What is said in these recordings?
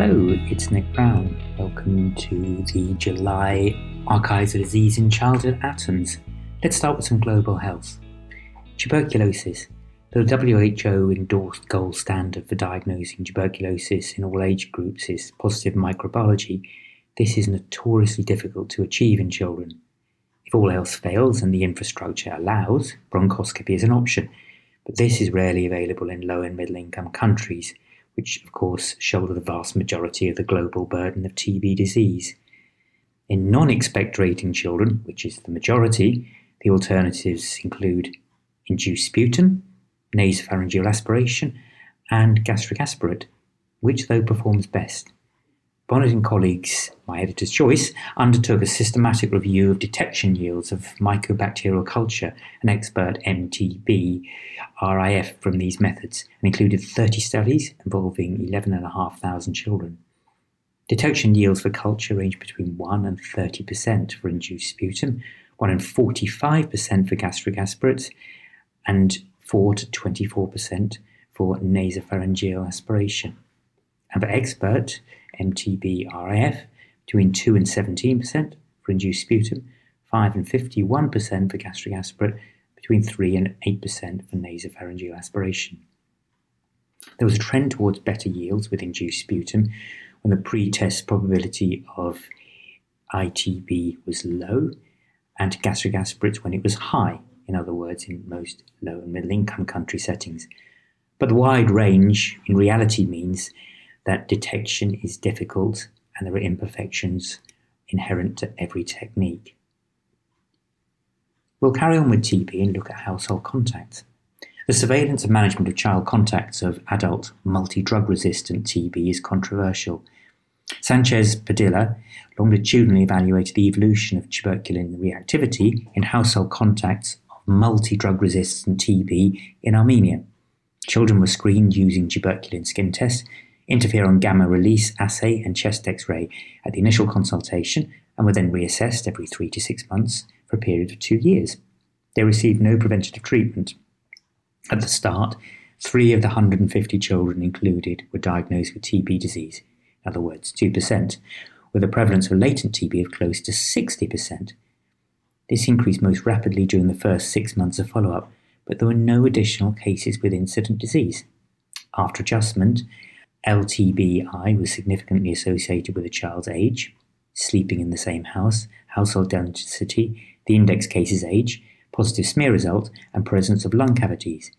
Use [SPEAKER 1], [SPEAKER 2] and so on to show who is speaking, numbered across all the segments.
[SPEAKER 1] Hello, it's Nick Brown. Welcome to the July Archives of Disease in Childhood Atoms. Let's start with some global health. Tuberculosis. The WHO endorsed gold standard for diagnosing tuberculosis in all age groups is positive microbiology. This is notoriously difficult to achieve in children. If all else fails and the infrastructure allows, bronchoscopy is an option, but this is rarely available in low and middle income countries which of course shoulder the vast majority of the global burden of TB disease. In non expectorating children, which is the majority, the alternatives include induced sputum, nasopharyngeal aspiration, and gastric aspirate, which though performs best. Bonnet and colleagues, my editor's choice, undertook a systematic review of detection yields of mycobacterial culture and Xpert MTB RIF from these methods and included 30 studies involving 11,500 children. Detection yields for culture range between 1 and 30% for induced sputum, 1 and 45% for gastric aspirates, and 4 to 24% for nasopharyngeal aspiration. And for Xpert, MTB-RIF between 2 and 17% for induced sputum, 5 and 51% for gastric aspirate, between 3 and 8% for nasopharyngeal aspiration. There was a trend towards better yields with induced sputum when the pre-test probability of ITB was low, and gastric aspirates when it was high, in other words, in most low and middle income country settings. But the wide range in reality means that detection is difficult and there are imperfections inherent to every technique. We'll carry on with TB and look at household contacts. The surveillance and management of child contacts of adult multi drug resistant TB is controversial. Sanchez Padilla longitudinally evaluated the evolution of tuberculin reactivity in household contacts of multi drug resistant TB in Armenia. Children were screened using tuberculin skin tests interferon gamma release assay and chest x ray at the initial consultation and were then reassessed every three to six months for a period of two years. They received no preventative treatment. At the start, three of the 150 children included were diagnosed with TB disease, in other words, 2%, with a prevalence of latent TB of close to 60%. This increased most rapidly during the first six months of follow up, but there were no additional cases with incident disease. After adjustment, LTBI was significantly associated with a child's age, sleeping in the same house, household density, the index case's age, positive smear result, and presence of lung cavities.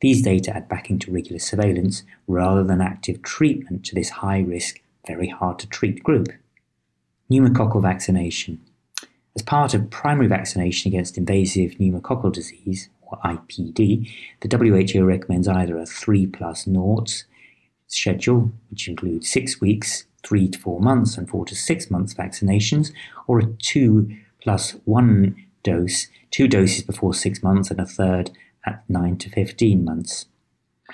[SPEAKER 1] These data add back into regular surveillance rather than active treatment to this high risk, very hard to treat group. Pneumococcal vaccination. As part of primary vaccination against invasive pneumococcal disease, or IPD, the WHO recommends either a 3 plus noughts schedule, which includes six weeks, three to four months, and four to six months vaccinations, or a two plus one dose, two doses before six months, and a third at 9 to 15 months.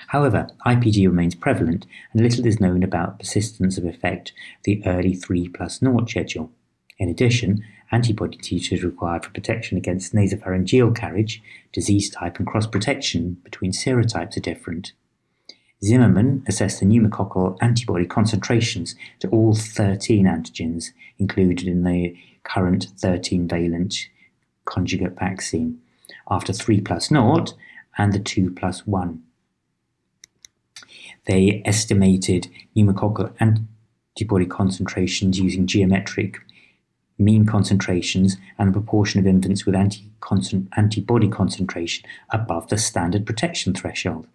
[SPEAKER 1] However, IPD remains prevalent, and little is known about persistence of effect of the early 3 plus 0 schedule. In addition, antibody titers required for protection against nasopharyngeal carriage, disease type, and cross protection between serotypes are different. Zimmerman assessed the pneumococcal antibody concentrations to all 13 antigens included in the current 13 valent conjugate vaccine after 3 plus 0 and the 2 plus 1. They estimated pneumococcal antibody concentrations using geometric mean concentrations and the proportion of infants with anti- antibody concentration above the standard protection threshold.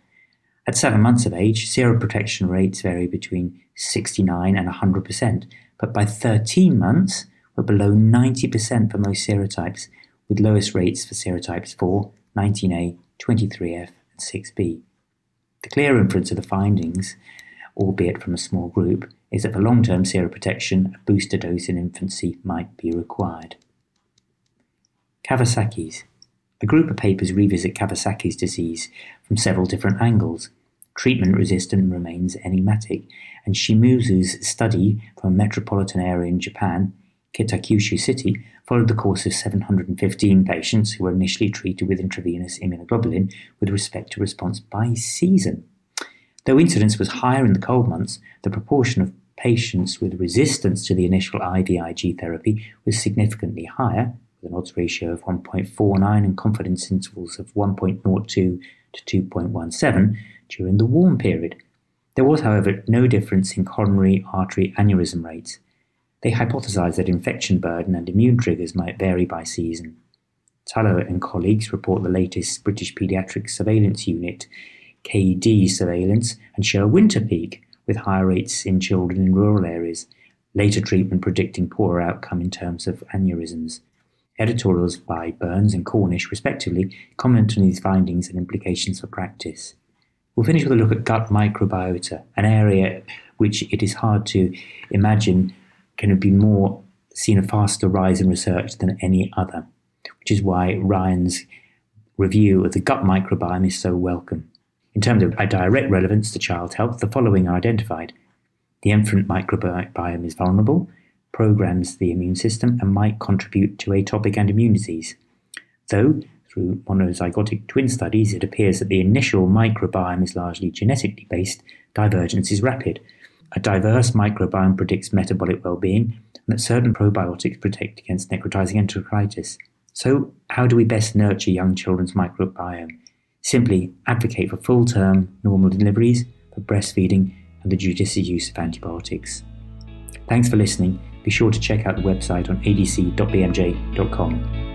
[SPEAKER 1] At seven months of age, seroprotection rates vary between 69 and 100%, but by 13 months, we're below 90% for most serotypes, with lowest rates for serotypes 4, 19A, 23F, and 6B. The clear inference of the findings, albeit from a small group, is that for long term seroprotection, a booster dose in infancy might be required. Kawasaki's. A group of papers revisit Kawasaki's disease from several different angles, treatment resistant remains enigmatic, and Shimizu's study from a metropolitan area in Japan, Kitakyushu City, followed the course of 715 patients who were initially treated with intravenous immunoglobulin with respect to response by season. Though incidence was higher in the cold months, the proportion of patients with resistance to the initial IVIG therapy was significantly higher, with an odds ratio of 1.49 and confidence intervals of 1.02 to 2.17 during the warm period. There was, however, no difference in coronary artery aneurysm rates. They hypothesized that infection burden and immune triggers might vary by season. Tulloh and colleagues report the latest British Paediatric Surveillance Unit KD surveillance and show a winter peak with higher rates in children in rural areas, later treatment predicting poorer outcome in terms of aneurysms. Editorials by Burns and Cornish, respectively, comment on these findings and implications for practice. We'll finish with a look at gut microbiota, an area which it is hard to imagine can be more seen a faster rise in research than any other, which is why Ryan's review of the gut microbiome is so welcome. In terms of a direct relevance to child health, the following are identified. The infant microbiome is vulnerable, programs the immune system, and might contribute to atopic and immune disease. Though, through monozygotic twin studies, it appears that the initial microbiome is largely genetically based, divergence is rapid. A diverse microbiome predicts metabolic well being, and that certain probiotics protect against necrotizing enteritis. So, how do we best nurture young children's microbiome? Simply advocate for full term normal deliveries, for breastfeeding, and the judicious use of antibiotics. Thanks for listening. Be sure to check out the website on adc.bmj.com.